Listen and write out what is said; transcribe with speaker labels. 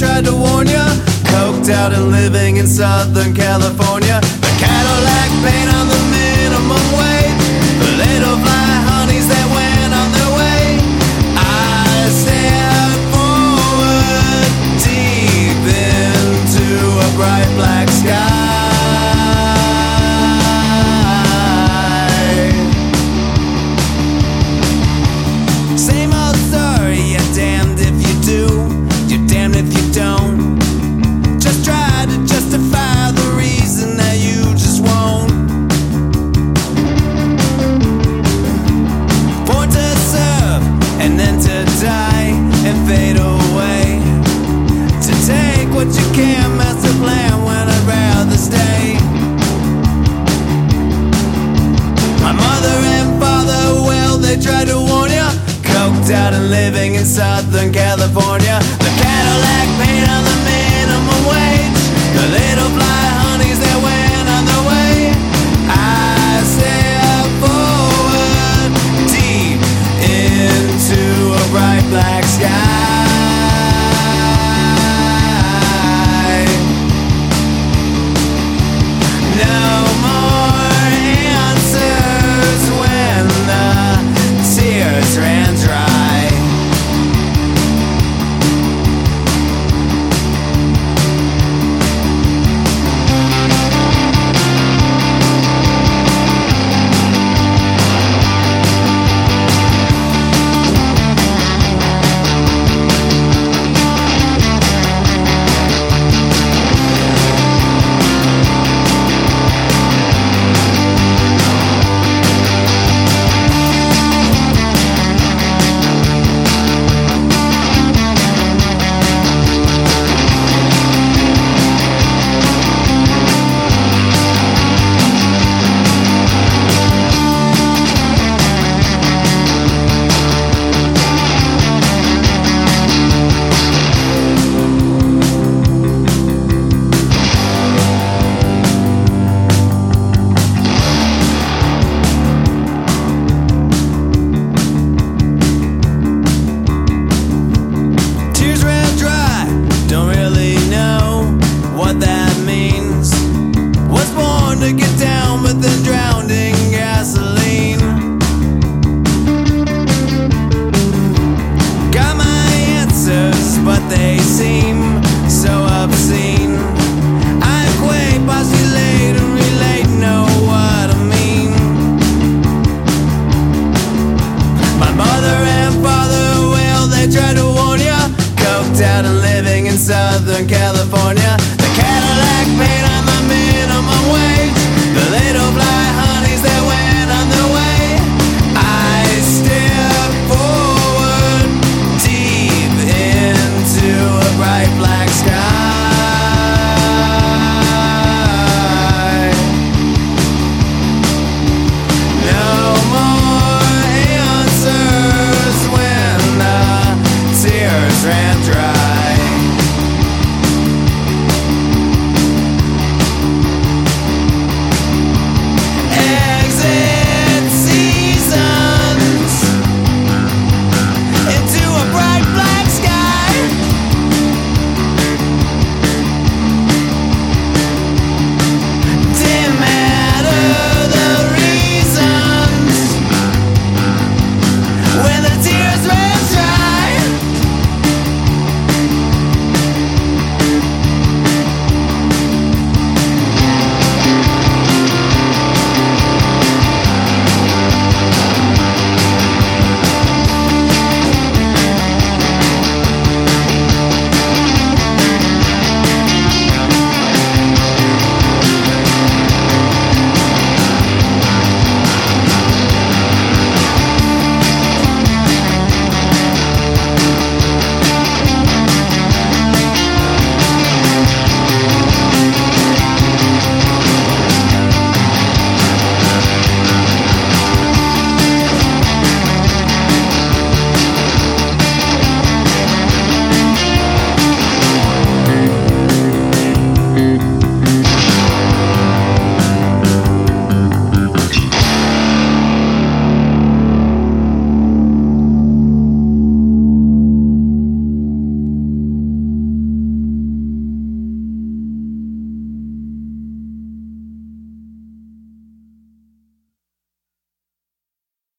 Speaker 1: tried to warn ya. Coked out and living in Southern California. The Cadillac paint out and living in Southern California. The Cadillac paint on the